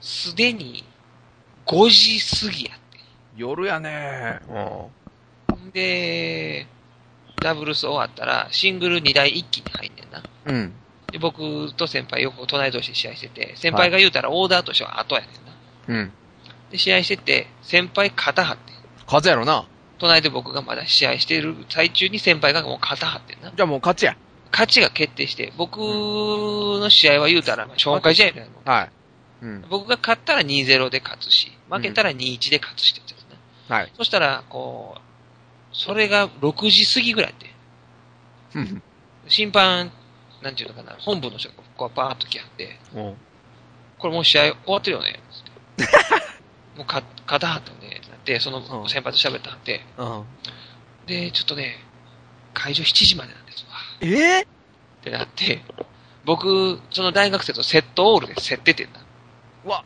すでに5時過ぎやって。夜やねうん。で、ダブルス終わったら、シングル2台一気に入んねんな。うん。で、僕と先輩よく隣同士で試合してて、先輩が言うたらオーダーとしては後やねんな。うん。で、試合してて、先輩肩張ってん。数やろな。隣で僕がまだ試合してる最中に先輩がもう肩張ってんな。じゃあもう勝ちや。勝ちが決定して、僕の試合は言うたら、まあ紹介試合みたいはい。うん。僕が勝ったら2-0で勝つし、負けたら2-1で勝つしってやつね。はい。そしたら、こう、それが6時過ぎぐらいで、うん。審判、なんていうのかな、本部の人がこうバーッと来はって、これもう試合終わってるよね、つって もうか、肩張ったよね、ってなって、そのうん先輩と喋ったはって、うん。で、ちょっとね、会場7時までなんですわ。えってなって、僕、その大学生とセットオールで競っててんだ。うわ。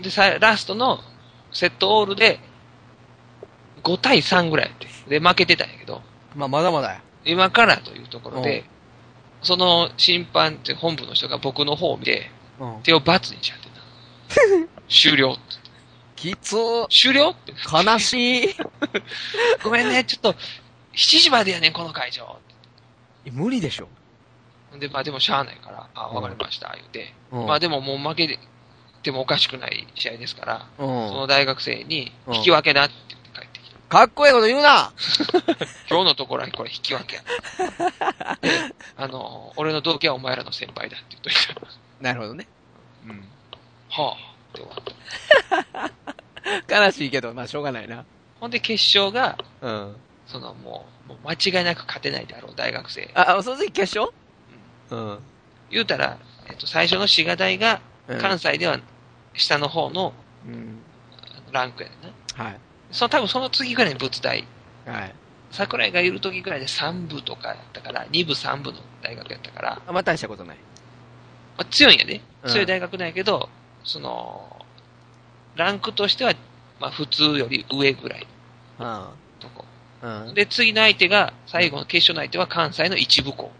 で、さ、ラストのセットオールで、5対3ぐらいやって。で、負けてたんやけど、まあ、まだまだや。今からというところで、その審判って本部の人が僕の方を見て、うん。手をバツにしちゃってた。終了って。きつー。終了って。悲しい。ごめんね、ちょっと、7時までやねん、この会場。え無理でしょ。で、まあでもしゃあないから、あ、わかりました、言うて。うんまあでももう負けてもおかしくない試合ですから、うんその大学生に、うん引き分けだって言って帰ってきた。かっこいいこと言うな 今日のところはこれ引き分け あの、俺の同期はお前らの先輩だって言っといた。なるほどね。うん。はあ、って終わった。悲しいけど、まあ、しょうがないな。ほんで決勝が、うん。そのもう、もう間違いなく勝てないであろう大学生。あ、あその時決勝？うん。言うたら、えっと、最初の滋賀大が、うん関西では下の方のうん。ランクやね。はい。その多分その次ぐらいに仏大。はい。桜井がいる時ぐらいで3部とかやったから、2部3部の大学やったから、あんま大したことない。まあ、強いんやで。うん強い大学なんやけど、その、ランクとしてはまあ普通より上ぐらいうん。のとこ。うん。で、次の相手が、最後の決勝の相手は関西の一部校。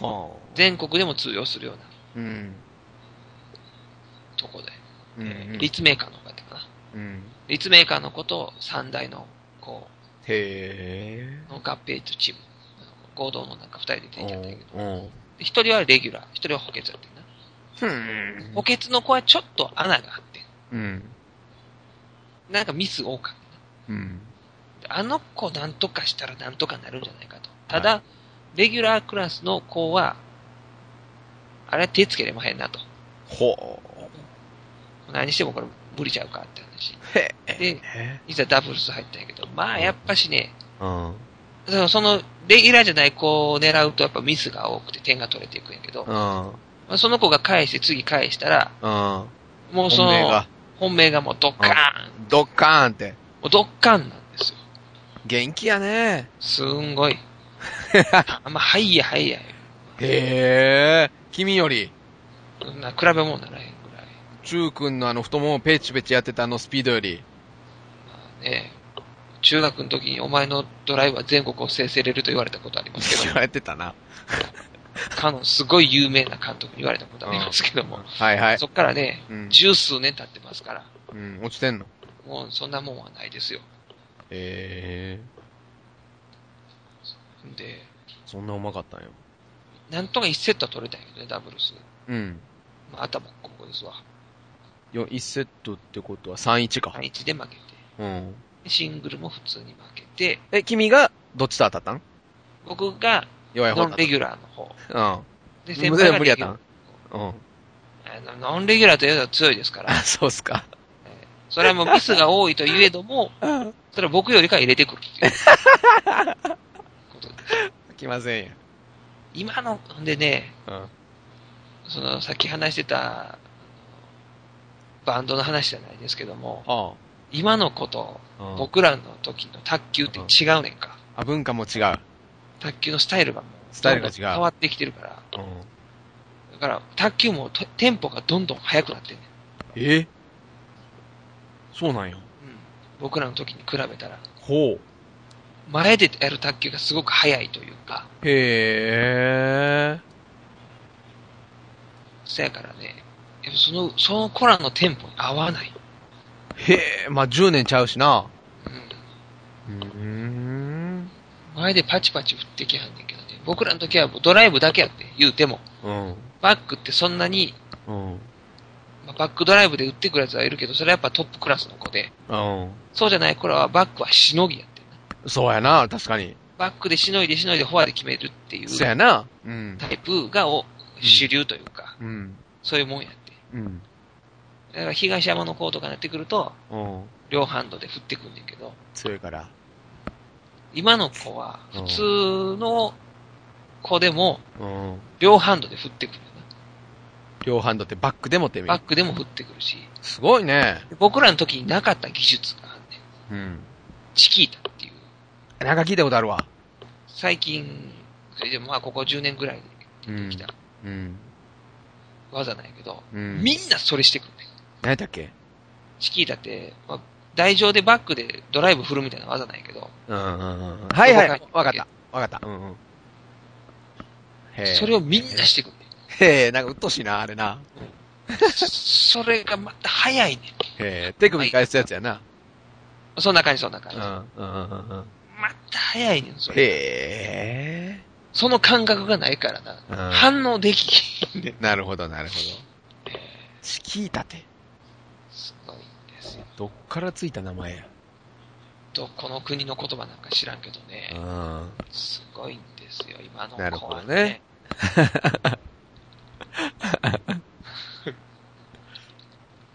は全国でも通用するようなうん。とこで。うん。立命館の方やったかな。うん。立命館の子と三大の子への合併チーム。合同のなんか二人で出てきたんだけど。一人はレギュラー、一人は補欠やってんな。ふん。補欠の子はちょっと穴があって、うん。なんかミス多かったな。うん。であの子なんとかしたらなんとかなるんじゃないかと。ただ、レギュラークラスの子は、あれ手つけれまへんなと。ほ何してもこれ無理ちゃうかって話。で、えいざダブルス入ったんやけど、まあやっぱしね、うん。その、そのレギュラーじゃない子を狙うとやっぱミスが多くて点が取れていくんやけど、うん。まあ、その子が返して次返したら、うん。もうその本命が、もうドッカーン、ドッカーンって。もうドッカーンなんですよ。元気やね。すんごい。あんま、はいやはいや。へえ。君より、そんな比べ物ならへん。中君のあの太ももペチペチやってたあのスピードより。まあね、中学の時にお前のドライブは全国を制せれると言われたことありますけど言われてたな。かのすごい有名な監督に言われたことありますけども、はいはい。そっからね、うん。十数年経ってますから、うん、落ちてんの？もうそんなもんはないですよ。へえ。で、そんなうまかったんよ。なんとか1セットは取れたんやけどね、ダブルス。うん。まあ、頭ボッコボコですわ。よ、1セットってことは3-1か。1で負けて。うん。シングルも普通に負けて、え、君がどっちと当たったん？僕が弱い方ノンレギュラーの方。うん。先輩が無理やったん？うん。あのノンレギュラーというのは強いですからあ、。そうっすか。それはもうミスが多いといえども、それは僕よりか入れてくるっていうことです。来ませんや。今の、んでね、うん。その、さっき話してた、バンドの話じゃないですけども、あ今の子と。僕らの時の卓球って違うねんか。あ、文化も違う。卓球のスタイルがもう、スタイルが違う変わってきてるから。うん。だから、卓球もとテンポがどんどん速くなってんねん。え？そうなんや。うん。僕らの時に比べたら、ほう。前でやる卓球がすごく速いというか、へえ。そやからね、その、その子らのテンポに合わない。へえ、まあ、10年ちゃうしな。うん。うーん。前でパチパチ振ってきはんねんけどね。僕らの時はドライブだけやって言うても、うん。バックってそんなに、うん。まあ、バックドライブで打ってくるやつはいるけど、それはやっぱトップクラスの子で、うん。そうじゃない子らはバックはしのぎやって。そうやな、確かに。バックでしのいでしのいでフォアで決めるっていうそうやな。うん。タイプがお主流というか、うん。そういうもんやって。うん。だから東山の子とかになってくると、うん。両ハンドで振ってくんねんけど、強いから。今の子は普通の子でもうん。両ハンドで振ってくるよ両ハンドってバックでもってみな。バックでも振ってくるし、すごいね。僕らの時になかった技術があんねん。うん。チキータっていう。なんか聞いたことあるわ。最近、それでもまあここ10年ぐらいで出てきたうん。技なんやけど、うん。みんなそれしてくるねん。何やっけ？チキータって、まあ、台上でバックでドライブ振るみたいな技なんやけど、うんうんうんうん。はいはい。わかった。わかった。うんうん。それをみんなしてくるねへえ、なんかうっとうしいな、あれな。ん。それがまた早いねへえ、手首返すやつやな。ん。そんな感じ、そんな感じ。うん、うん、うん、うん。また早いねん、それ。へえ。その感覚がないからな。うん反応できひんねん。なるほど、なるほど。チキータて。すごいんですよ。どっからついた名前や。どこの国の言葉なんか知らんけどね。うん。すごいんですよ、今のなる子はほどねね。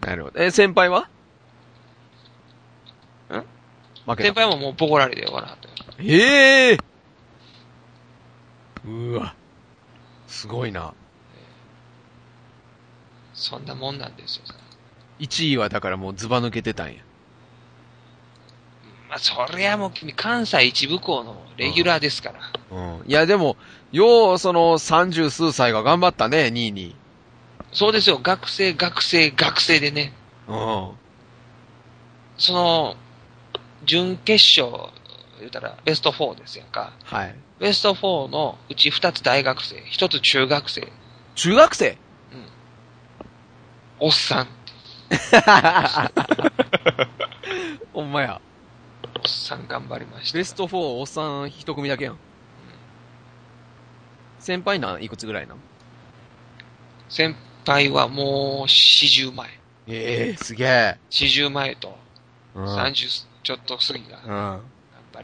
なるほど。え、先輩は？ん負けた。先輩ももうボコられて終わらはったよ。ええうわ。すごいな。そんなもんなんですよ。1位はだからもうズバ抜けてたんや。まあ、そりゃもう君、関西一部校のレギュラーですから。うん。いや、でも、よう、その、三十数歳が頑張ったね、2位に。そうですよ、学生、学生、学生でね。うん。その、準決勝、言うたら、ベスト4ですやんか。はい。ベスト4のうち2つ大学生、1つ中学生、中学生？おっさん、ほんまや。おっさん頑張りました。ベスト4おっさん一組だけやん。先輩なん？いくつぐらいなん？先輩はもう40前。ええすげえ。40前とうん。30ちょっと過ぎがうん。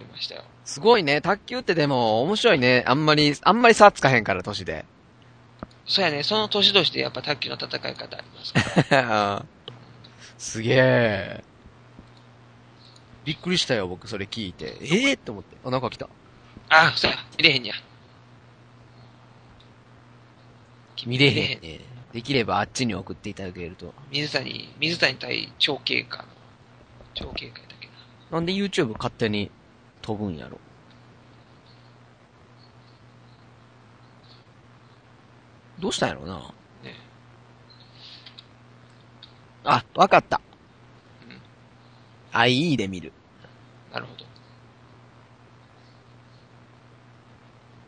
りましたよ。すごいね。卓球ってでも面白いね。あんまり、あんまり差つかへんから、年で。そうやね、その年々してやっぱ卓球の戦い方ありますから。すげえ。びっくりしたよ、僕、それ聞いて。ええって思って。あ、なんか来た。あ、そうや、見れへんや。見れへんね。できればあっちに送っていただけると。水谷、水谷対超警官の、超警官だっけな。なんで YouTube 勝手に飛ぶんやろ。どうしたんやろな。ねあ、わかった。うん IE で見る。なるほど。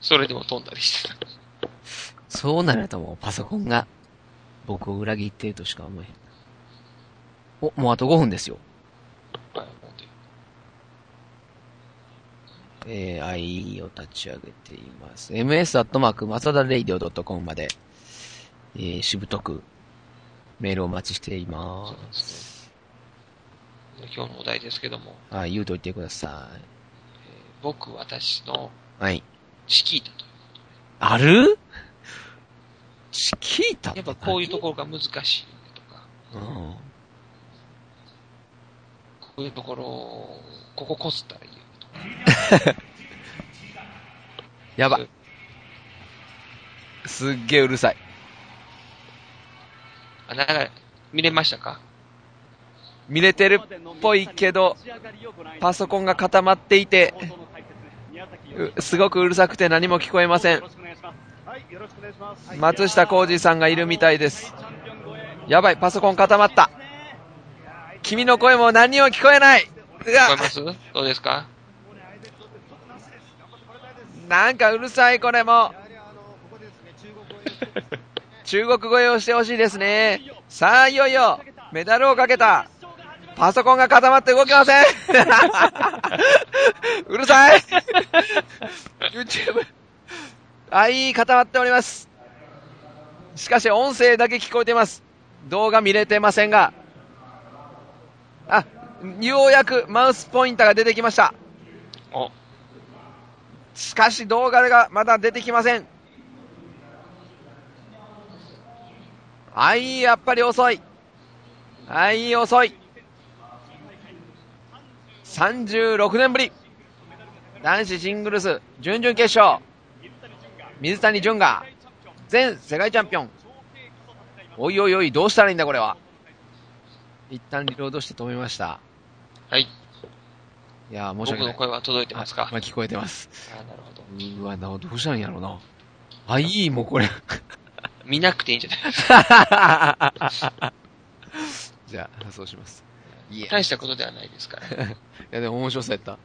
それでも飛んだりしてた。そうなるともうパソコンが僕を裏切ってるとしか思えへん。お、もうあと5分ですよ。はいほんでえー、IE を立ち上げています。ms アットマーク、マサダレイディオ .com まで、えー、しぶとく、メールをお待ちしていまそうなんですね。今日のお題ですけども、す。はい、言うといてくださえー僕、私のい。はい。チキータという。ある？チキータってやっぱこういうところが難しいとか、ろ。うん。こういうところを、こここすったらいい。やば。すっげえうるさい。あ、な見れましたか？見れてるっぽいけど、パソコンが固まっていて、うすごくうるさくて何も聞こえません。松下幸二さんがいるみたいです。やばい、パソコン固まった。君の声も何にも聞こえない。うわ聞こえます？どうですか？なんかうるさい、これも。中国語をしてほしいですね。さあ、いよいよ、メダルをかけた。パソコンが固まって動きません。うるさい。YouTube。あ、いい、固まっております。しかし、音声だけ聞こえてます。動画見れてませんが。あ、ようやくマウスポインターが出てきました。お、しかし動画がまだ出てきません。あい、やっぱり遅い。あい、遅い。36年ぶり。男子シングルス準々決勝。水谷隼が前世界チャンピオン。おいおいおい、どうしたらいいんだこれは。一旦リロードして止めました。はい。いやー、申し僕訳ない。の声は届いてますか？あまあ、聞こえてます。あなるほど。うわ、な、どうしたんやろうな。あ、いい、もうこれ。見なくていいんじゃない？ですか。じゃあ、そうします。いや、い大したことではないですから。やでも面白そうやった。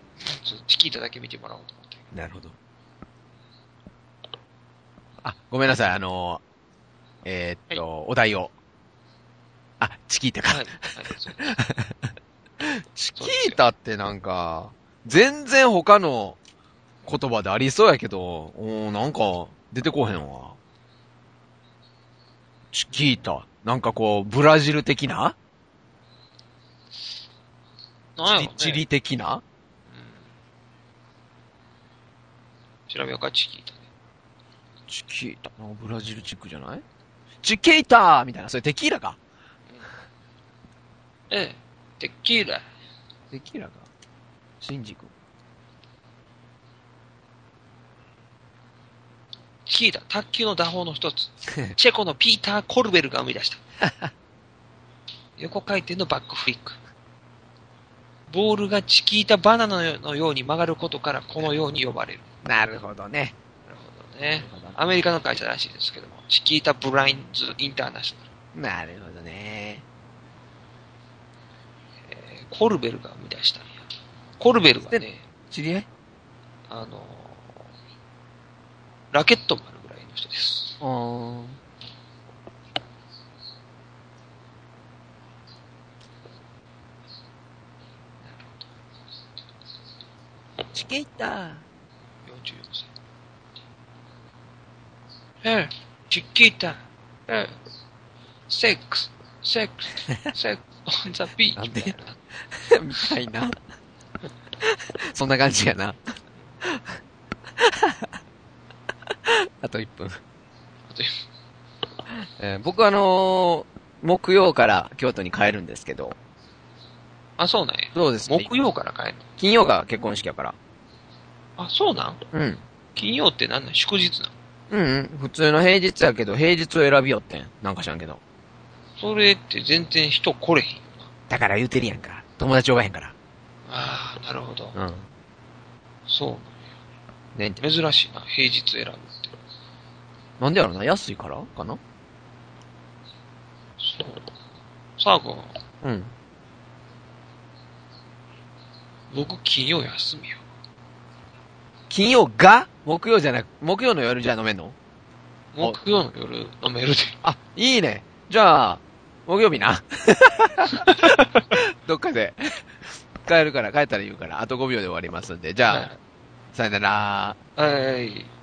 ちょっとチキータだけ見てもらおうと思って。なるほど。あ、ごめんなさい、あのー、えーっと、お題を。あ、チキータか。はい。はい、そう チキータってなんか、全然他の言葉でありそうやけど、おーなんか、出てこへんわ。チキータ。なんかこう、ブラジル的な？なんやろねチリ的な？うん調べようか、チキータで。チキータ。ブラジルチックじゃない？チキータみたいな。それテキーラか。ええ、テキーラ。テキーラか。シンジ君。チキータ、卓球の打法の一つ。チェコのピーター・コルベルが生み出した。横回転のバックフリック。ボールがチキータバナナのように曲がることからこのように呼ばれる。なるほどね。なるほどね。アメリカの会社らしいですけども、チキータ・ブラインズ・インターナショナル。なるほどね。えーコルベルが生み出したんや。コルベルはね、知り合い？あの、ラケットもあるぐらいの人です。あー。チケイター。44歳。ええ、チキータ、ええ、セックス、セックス、セックス、オンザビーチなんで みたいな。そんな感じやな。あと1分。あとえー僕あのー木曜から京都に帰るんですけど、あ、そうなんや。どうですか木曜から帰るの？金曜が結婚式やから。あ、そうなん？うん。金曜って何なん？祝日なん？うん、うん。普通の平日やけど、平日を選びよってん。なんか知らんけど。それって全然人来れへん。だから言うてるやんか。友達おらへんから。ああ、なるほど。うん。そう。なんや。珍しいな、平日選ぶって。なんでやろな？安いから？かな？そう。サー君、うん。僕金曜休みよ。金曜が？木曜じゃなく、木曜の夜じゃあ飲めんの？木曜の夜飲めるで。あ、いいね。じゃあ、木曜日な。どっかで。帰るから、帰ったら言うから、あと5秒で終わりますんで。じゃあ、さよなら。はい。